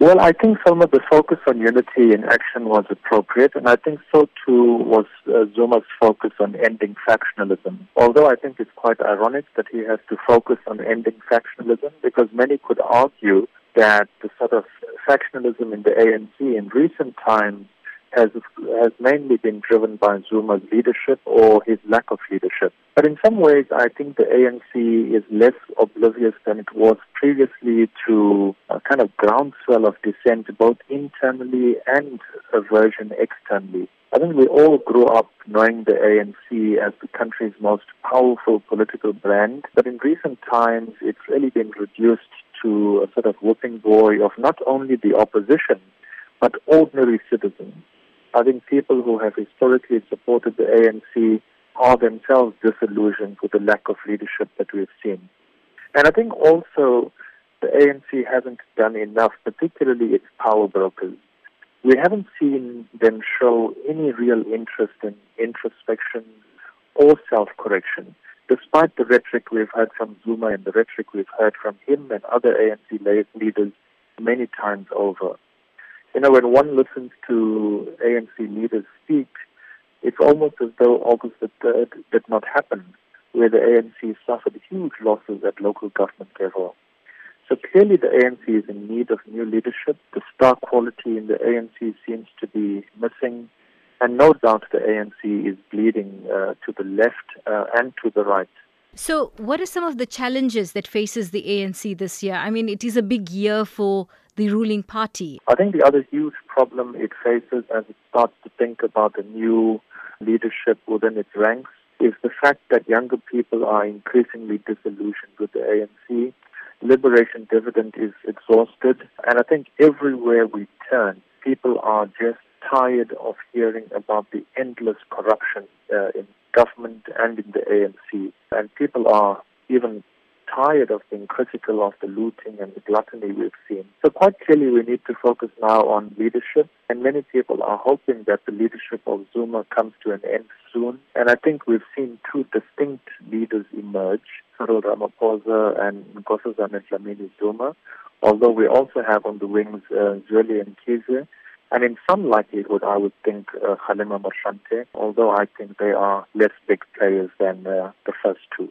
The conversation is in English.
Well, I think some of the focus on unity in action was appropriate, and I think so too was uh, Zuma's focus on ending factionalism. Although I think it's quite ironic that he has to focus on ending factionalism, because many could argue that the sort of factionalism in the ANC in recent times has has mainly been driven by Zuma's leadership or his lack of leadership. But in some ways, I think the ANC is less oblivious than it was previously to a kind of groundswell of dissent, both internally and aversion externally. I think we all grew up knowing the ANC as the country's most powerful political brand, but in recent times, it's really been reduced to a sort of whooping boy of not only the opposition, but ordinary citizens. I think people who have historically supported the ANC are themselves disillusioned with the lack of leadership that we've seen. And I think also the ANC hasn't done enough, particularly its power brokers. We haven't seen them show any real interest in introspection or self-correction, despite the rhetoric we've heard from Zuma and the rhetoric we've heard from him and other ANC leaders many times over. You know, when one listens to ANC leaders speak, it's almost as though August the 3rd did not happen, where the ANC suffered huge losses at local government level. So clearly the ANC is in need of new leadership. The star quality in the ANC seems to be missing. And no doubt the ANC is bleeding uh, to the left uh, and to the right. So, what are some of the challenges that faces the ANC this year? I mean, it is a big year for the ruling party. I think the other huge problem it faces as it starts to think about the new leadership within its ranks is the fact that younger people are increasingly disillusioned with the ANC. Liberation dividend is exhausted, and I think everywhere we turn, people are just tired of hearing about the endless corruption uh, in government and in the ANC. And people are even tired of being critical of the looting and the gluttony we've seen. So quite clearly we need to focus now on leadership and many people are hoping that the leadership of Zuma comes to an end soon. And I think we've seen two distinct leaders emerge, Cyril Ramaphosa and Nkosazana Dlamini Zuma, although we also have on the wings uh, Zweli Mkhize. And in some likelihood, I would think uh, Kgalema Motlanthe, although I think they are less big players than uh, the first two.